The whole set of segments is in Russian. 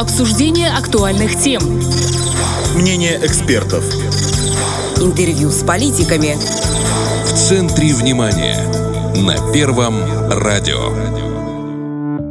Обсуждение актуальных тем. Мнение экспертов. Интервью с политиками. В центре внимания. На Первом радио.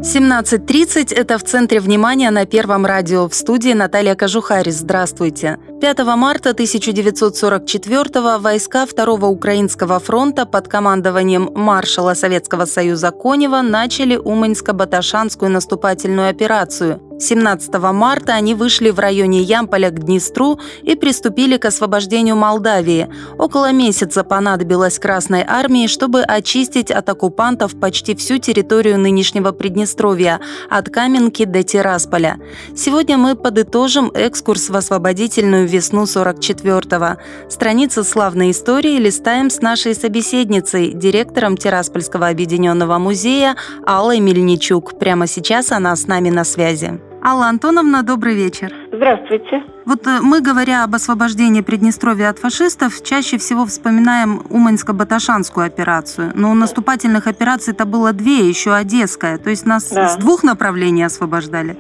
17.30 – это в центре внимания на Первом радио. В студии Наталья Кожухарис. Здравствуйте. 5 марта 1944 войска Второго Украинского фронта под командованием маршала Советского Союза Конева начали Уманьско-Баташанскую наступательную операцию – 17 марта они вышли в районе Ямполя к Днестру и приступили к освобождению Молдавии. Около месяца понадобилось Красной армии, чтобы очистить от оккупантов почти всю территорию нынешнего Приднестровья, от Каменки до Тирасполя. Сегодня мы подытожим экскурс в освободительную весну 44-го. Страницы славной истории листаем с нашей собеседницей, директором Тираспольского объединенного музея Аллой Мельничук. Прямо сейчас она с нами на связи. Алла Антоновна, добрый вечер. Здравствуйте. Вот э, мы, говоря об освобождении Приднестровья от фашистов, чаще всего вспоминаем Уманьско-Баташанскую операцию. Но у наступательных операций-то было две, еще Одесская. То есть нас да. с двух направлений освобождали.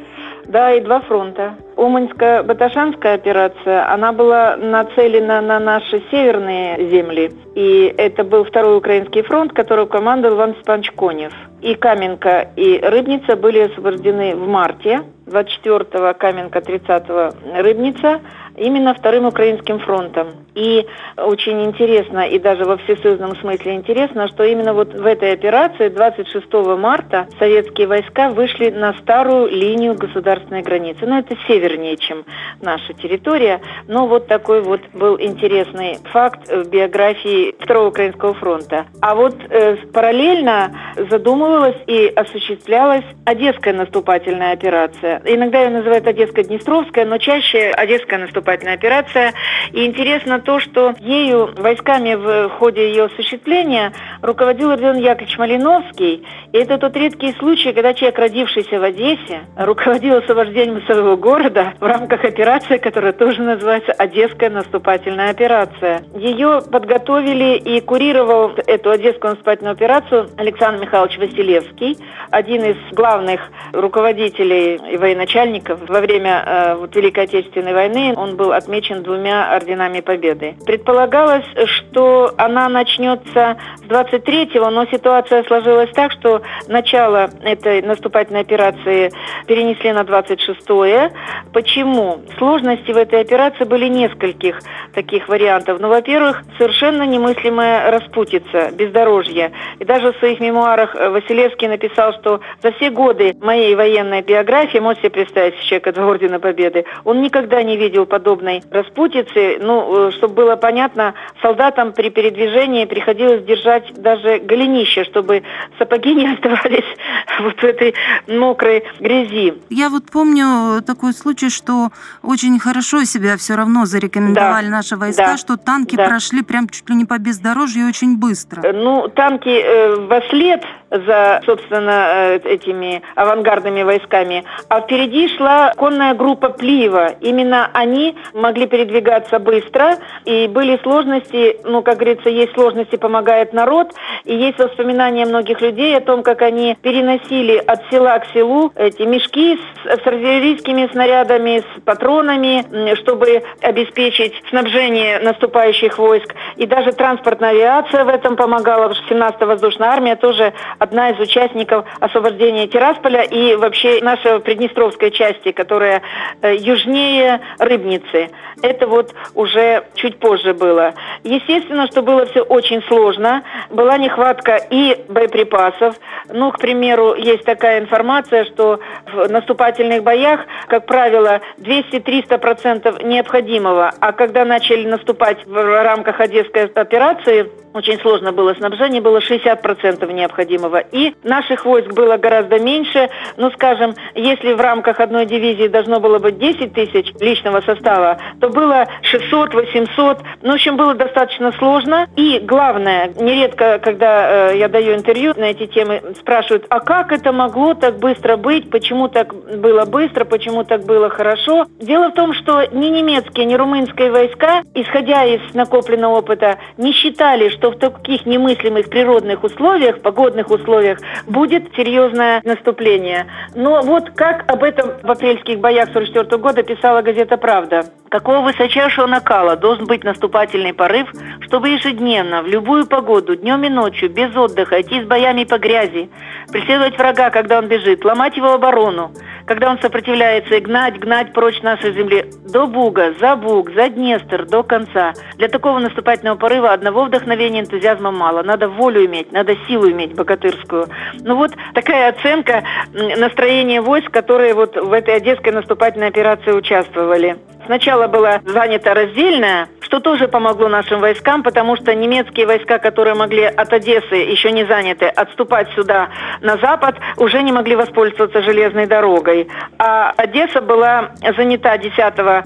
Да, и два фронта. Уманьско-Баташанская операция, она была нацелена на наши северные земли. И это был второй украинский фронт, который командовал Иван Степанович Конев. И Каменка, и Рыбница были освобождены в марте. 24-го Каменка, 30-го Рыбница именно Вторым Украинским фронтом. И очень интересно, и даже во всесоюзном смысле интересно, что именно вот в этой операции 26 марта советские войска вышли на старую линию государственной границы. Ну, это севернее, чем наша территория, но вот такой вот был интересный факт в биографии Второго Украинского фронта. А вот э, параллельно задумывалась и осуществлялась Одесская наступательная операция. Иногда ее называют Одесская-Днестровская, но чаще Одесская наступательная операция. И интересно то, что ею, войсками в ходе ее осуществления руководил Родион Яковлевич Малиновский. И это тот редкий случай, когда человек, родившийся в Одессе, руководил освобождением своего города в рамках операции, которая тоже называется Одесская наступательная операция. Ее подготовили и курировал эту Одесскую наступательную операцию Александр Михайлович Василевский, один из главных руководителей и военачальников во время э, вот, Великой Отечественной войны. Он был отмечен двумя орденами Победы победы. Предполагалось, что она начнется с 23-го, но ситуация сложилась так, что начало этой наступательной операции перенесли на 26-е. Почему? Сложности в этой операции были нескольких таких вариантов. Ну, во-первых, совершенно немыслимая распутица, бездорожье. И даже в своих мемуарах Василевский написал, что за все годы моей военной биографии, можете себе представить, человека два ордена Победы, он никогда не видел подобной распутицы, ну, чтобы было понятно, солдатам при передвижении приходилось держать даже голенище, чтобы сапоги не оставались вот в этой мокрой грязи. Я вот помню такой случай, что очень хорошо себя все равно зарекомендовали да, наши войска, да, что танки да. прошли прям чуть ли не по бездорожью очень быстро. Ну, танки э, во след за, собственно, э, этими авангардными войсками, а впереди шла конная группа Плиева. Именно они могли передвигаться быстро, и были сложности, ну, как говорится, есть сложности, помогает народ, и есть воспоминания многих людей о том, как они переносили от села к селу эти мешки с, с артиллерийскими снарядами, с патронами, чтобы обеспечить снабжение наступающих войск. И даже транспортная авиация в этом помогала, потому что 17-я воздушная армия тоже одна из участников освобождения Тирасполя и вообще нашей Приднестровской части, которая э, южнее Рыбницы. Это вот уже чуть позже было. Естественно, что было все очень сложно. Была нехватка и боеприпасов. Ну, к примеру, есть такая информация, что в наступательных боях, как правило, 200-300% необходимого. А когда начали наступать в рамках Одесской операции, очень сложно было снабжение, было 60% необходимого. И наших войск было гораздо меньше. Ну, скажем, если в рамках одной дивизии должно было быть 10 тысяч личного состава, то было 600-800. Ну, в общем, было достаточно сложно. И главное, нередко, когда э, я даю интервью на эти темы, спрашивают, а как это могло так быстро быть, почему так было быстро, почему так было хорошо. Дело в том, что ни немецкие, ни румынские войска, исходя из накопленного опыта, не считали, что в таких немыслимых природных условиях, погодных условиях, условиях, будет серьезное наступление. Но вот как об этом в апрельских боях 44 года писала газета «Правда». Какого высочайшего накала должен быть наступательный порыв, чтобы ежедневно, в любую погоду, днем и ночью, без отдыха, идти с боями по грязи, преследовать врага, когда он бежит, ломать его оборону, когда он сопротивляется, и гнать, гнать прочь нашей земли до Буга, за Буг, за Днестр, до конца. Для такого наступательного порыва одного вдохновения энтузиазма мало. Надо волю иметь, надо силу иметь богатырскую. Ну вот такая оценка настроения войск, которые вот в этой одесской наступательной операции участвовали. Сначала была занята раздельная, что тоже помогло нашим войскам, потому что немецкие войска, которые могли от Одессы, еще не заняты, отступать сюда на запад, уже не могли воспользоваться железной дорогой. А Одесса была занята 10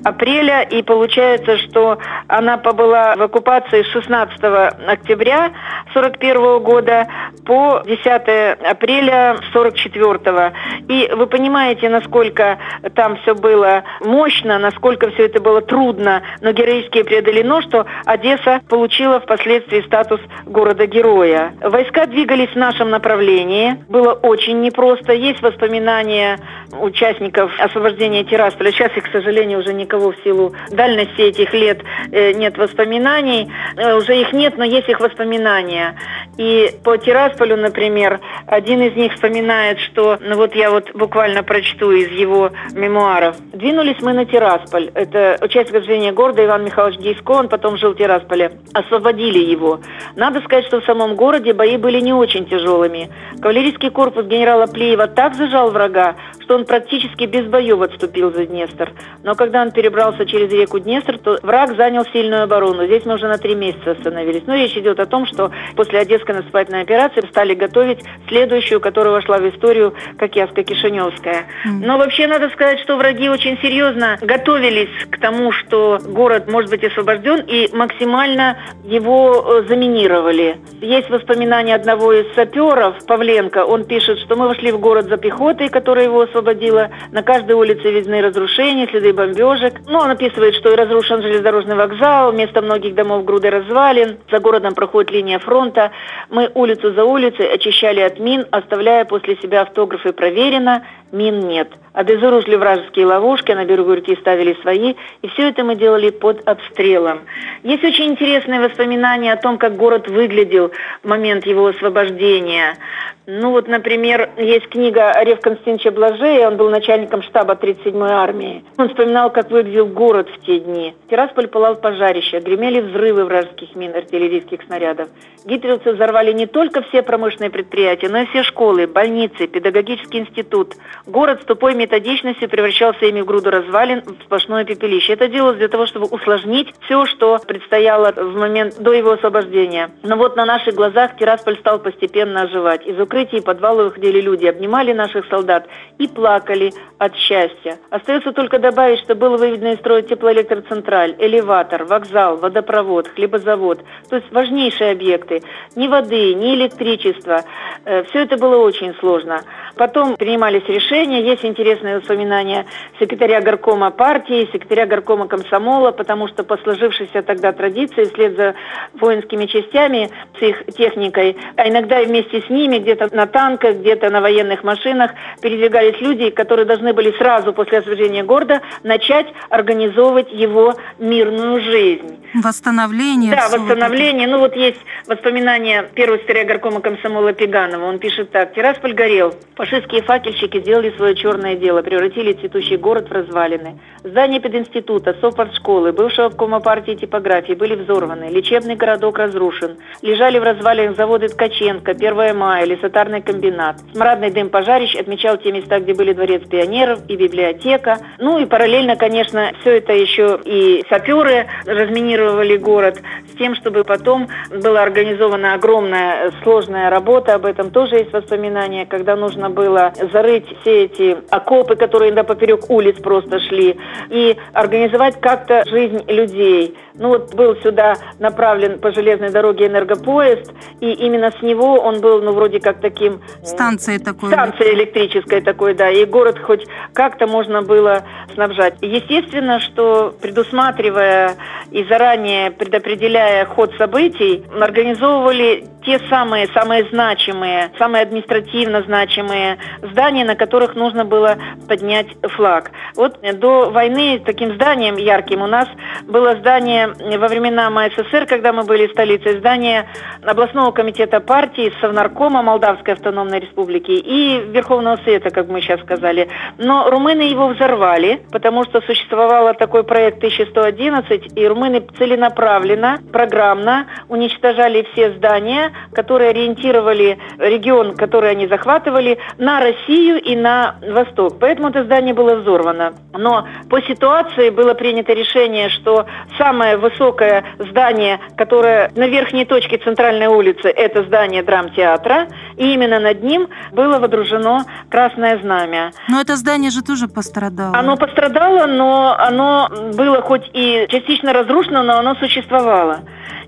апреля, и получается, что она побыла в оккупации с 16 октября 41 года по 10 апреля 44 И вы понимаете, насколько там все было мощно, насколько все это было трудно, но героически преодолено, что Одесса получила впоследствии статус города-героя. Войска двигались в нашем направлении. Было очень непросто. Есть воспоминания участников освобождения Тирасполя. Сейчас их, к сожалению, уже никого в силу дальности этих лет э, нет воспоминаний. Э, уже их нет, но есть их воспоминания. И по Тирасполю, например, один из них вспоминает, что, ну вот я вот буквально прочту из его мемуаров. Двинулись мы на Тирасполь. Это участник движения города Иван Михайлович Гейско, он потом жил в Тирасполе. Освободили его. Надо сказать, что в самом городе бои были не очень тяжелыми. Кавалерийский корпус генерала Плеева так зажал врага, что он практически без боев отступил за Днестр. Но когда он перебрался через реку Днестр, то враг занял сильную оборону. Здесь мы уже на три месяца остановились. Но речь идет о том, что после Одесской наступательной операции стали готовить следующую, которая вошла в историю, как Яска-Кишиневская. Но вообще надо сказать, что враги очень серьезно готовились к тому, что город может быть освобожден, и максимально его э, заминировали. Есть воспоминания одного из саперов, Павленко, он пишет, что мы вошли в город за пехотой, которая его освободила. На каждой улице видны разрушения, следы бомбежек. Ну, он описывает, что и разрушен железнодорожный вокзал, вместо многих домов груды развалин. За городом проходит линия фронта. Мы улицу за улицей очищали от мин, оставляя после себя автографы «Проверено», «Мин нет». Обезоружили вражеские ловушки, на берегу реки ставили свои, и все это мы делали под обстрелом. Есть очень интересные воспоминания о том, как город выглядел в момент его освобождения. Ну вот, например, есть книга Ареф Константиновича Блажея, он был начальником штаба 37-й армии. Он вспоминал, как выглядел город в те дни. Тирасполь пылал пожарище, гремели взрывы вражеских мин, артиллерийских снарядов. Гитлеровцы взорвали не только все промышленные предприятия, но и все школы, больницы, педагогический институт. Город с тупой методичностью превращался ими в груду развалин, в сплошное пепелище. Это делалось для того, чтобы усложнить все, что предстояло в момент до его освобождения. Но вот на наших глазах Тирасполь стал постепенно оживать. Из укрытий и подвала выходили люди, обнимали наших солдат и плакали от счастья. Остается только добавить, что было выведено из строя теплоэлектроцентраль, элеватор, вокзал, водопровод, хлебозавод. То есть важнейшие объекты. Ни воды, ни электричества. Э, Все это было очень сложно. Потом принимались решения. Есть интересные воспоминания секретаря горкома партии, секретаря горкома комсомола, потому что по сложившейся тогда традиции, вслед за воинскими частями, с их техникой, а иногда и вместе с ними, где-то где-то на танках, где-то на военных машинах передвигались люди, которые должны были сразу после освобождения города начать организовывать его мирную жизнь. Восстановление. Да, восстановление. Ну вот есть воспоминания первого секретаря горкома комсомола Пеганова. Он пишет так. Тирасполь горел. Фашистские факельщики сделали свое черное дело, превратили цветущий город в развалины. Здания пединститута, школы, бывшего обкома партии типографии были взорваны. Лечебный городок разрушен. Лежали в развалинах заводы Ткаченко, 1 мая, лесо сатарный комбинат. Смрадный дым пожарищ отмечал те места, где были дворец пионеров и библиотека. Ну и параллельно, конечно, все это еще и саперы разминировали город с тем, чтобы потом была организована огромная сложная работа. Об этом тоже есть воспоминания, когда нужно было зарыть все эти окопы, которые до поперек улиц просто шли, и организовать как-то жизнь людей. Ну вот был сюда направлен по железной дороге энергопоезд, и именно с него он был, ну вроде как таким... Станцией такой. Станцией электрической такой, да, и город хоть как-то можно было снабжать. Естественно, что предусматривая и заранее предопределяя ход событий, организовывали те самые, самые значимые, самые административно значимые здания, на которых нужно было поднять флаг. Вот до войны таким зданием ярким у нас было здание во времена МССР, когда мы были столицей, здание областного комитета партии, Совнаркома Молдавской автономной республики и Верховного Совета, как мы сейчас сказали. Но румыны его взорвали, потому что существовал такой проект 1111, и румыны целенаправленно, программно уничтожали все здания, которые ориентировали регион, который они захватывали, на Россию и на Восток. Поэтому это здание было взорвано. Но по ситуации было принято решение, что самое высокое здание, которое на верхней точке центральной улицы, это здание драмтеатра, и именно над ним было водружено красное знамя. Но это здание же тоже пострадало. Оно пострадало, но оно было хоть и частично разрушено, но оно существовало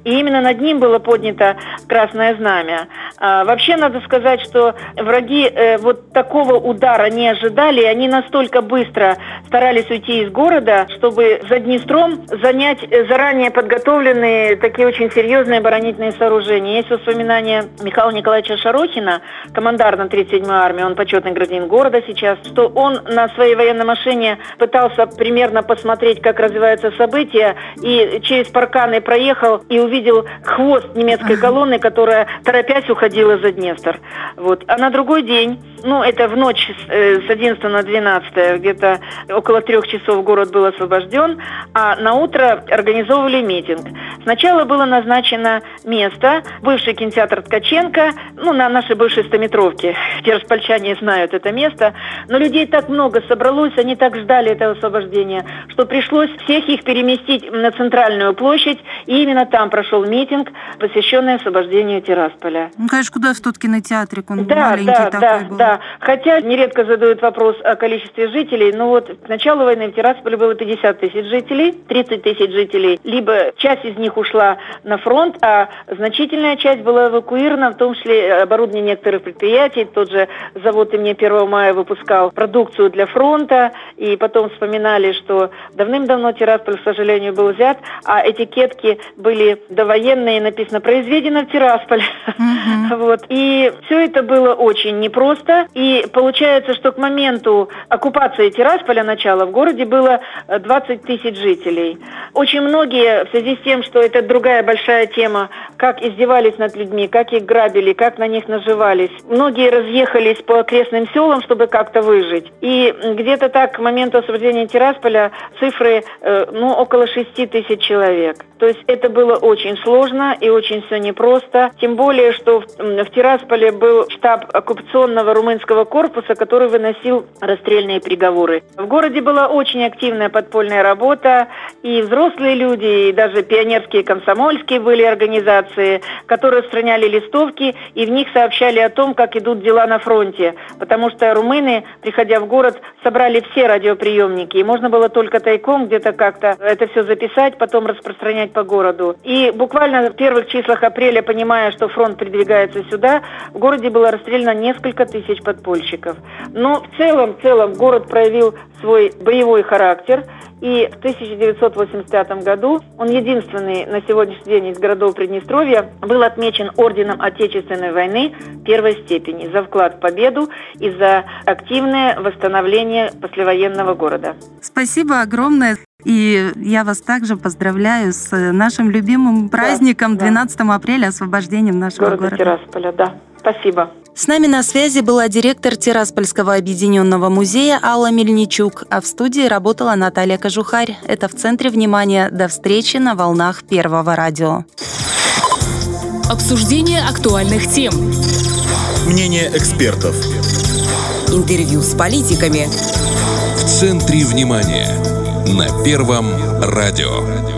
и именно над ним было поднято красное знамя. А, вообще надо сказать, что враги э, вот такого удара не ожидали, и они настолько быстро старались уйти из города, чтобы за Днестром занять э, заранее подготовленные такие очень серьезные оборонительные сооружения. Есть воспоминания Михаила Николаевича Шарохина, командарна 37-й армии, он почетный гражданин города сейчас, что он на своей военной машине пытался примерно посмотреть, как развиваются события, и через парканы проехал и увидел увидел хвост немецкой колонны, которая, торопясь, уходила за Днестр. Вот. А на другой день, ну, это в ночь с, э, с 11 на 12, где-то около трех часов город был освобожден, а на утро организовывали митинг. Сначала было назначено место, бывший кинотеатр Ткаченко, ну, на нашей бывшей стометровке. Тираспольчане знают это место. Но людей так много собралось, они так ждали этого освобождения, что пришлось всех их переместить на центральную площадь, и именно там прошел прошел митинг, посвященный освобождению Тирасполя. Ну, конечно, куда в тот кинотеатрик? Он да, маленький да, такой да, был. да. Хотя нередко задают вопрос о количестве жителей. Но вот к началу войны в Тирасполе было 50 тысяч жителей, 30 тысяч жителей. Либо часть из них ушла на фронт, а значительная часть была эвакуирована, в том числе оборудование некоторых предприятий. Тот же завод имени 1 мая выпускал продукцию для фронта. И потом вспоминали, что давным-давно Тирасполь, к сожалению, был взят, а этикетки были довоенные, написано «произведено в Тирасполе». Мгм. Вот. И все это было очень непросто. И получается, что к моменту оккупации Тирасполя начала в городе было э, 20 тысяч жителей. Очень многие в связи с тем, что это другая большая тема, как издевались над людьми, как их грабили, как на них наживались. Многие разъехались по окрестным селам, чтобы как-то выжить. И где-то так к моменту освобождения Тирасполя цифры э, ну, около 6 тысяч человек. То есть это было очень сложно и очень все непросто. Тем более, что в, в Тирасполе был штаб оккупационного румынского корпуса, который выносил расстрельные приговоры. В городе была очень активная подпольная работа, и взрослые люди, и даже пионерские комсомольские были организации, которые устраняли листовки и в них сообщали о том, как идут дела на фронте. Потому что румыны, приходя в город, собрали все радиоприемники, и можно было только тайком где-то как-то это все записать, потом распространять по городу. И буквально в первых числах апреля, понимая, что фронт придвигается сюда, в городе было расстреляно несколько тысяч подпольщиков. Но в целом, в целом город проявил свой боевой характер, и в 1985 году он единственный на сегодняшний день из городов Приднестровья был отмечен орденом Отечественной войны первой степени за вклад в победу и за активное восстановление послевоенного города. Спасибо огромное. И я вас также поздравляю с э, нашим любимым праздником да. 12 апреля, освобождением нашего Города города. Тирасполя, да. Спасибо. С нами на связи была директор Тираспольского объединенного музея Алла Мельничук, а в студии работала Наталья Кожухарь. Это в центре внимания. До встречи на волнах Первого радио. Обсуждение актуальных тем. Мнение экспертов. Интервью с политиками. В центре внимания. На Первом радио.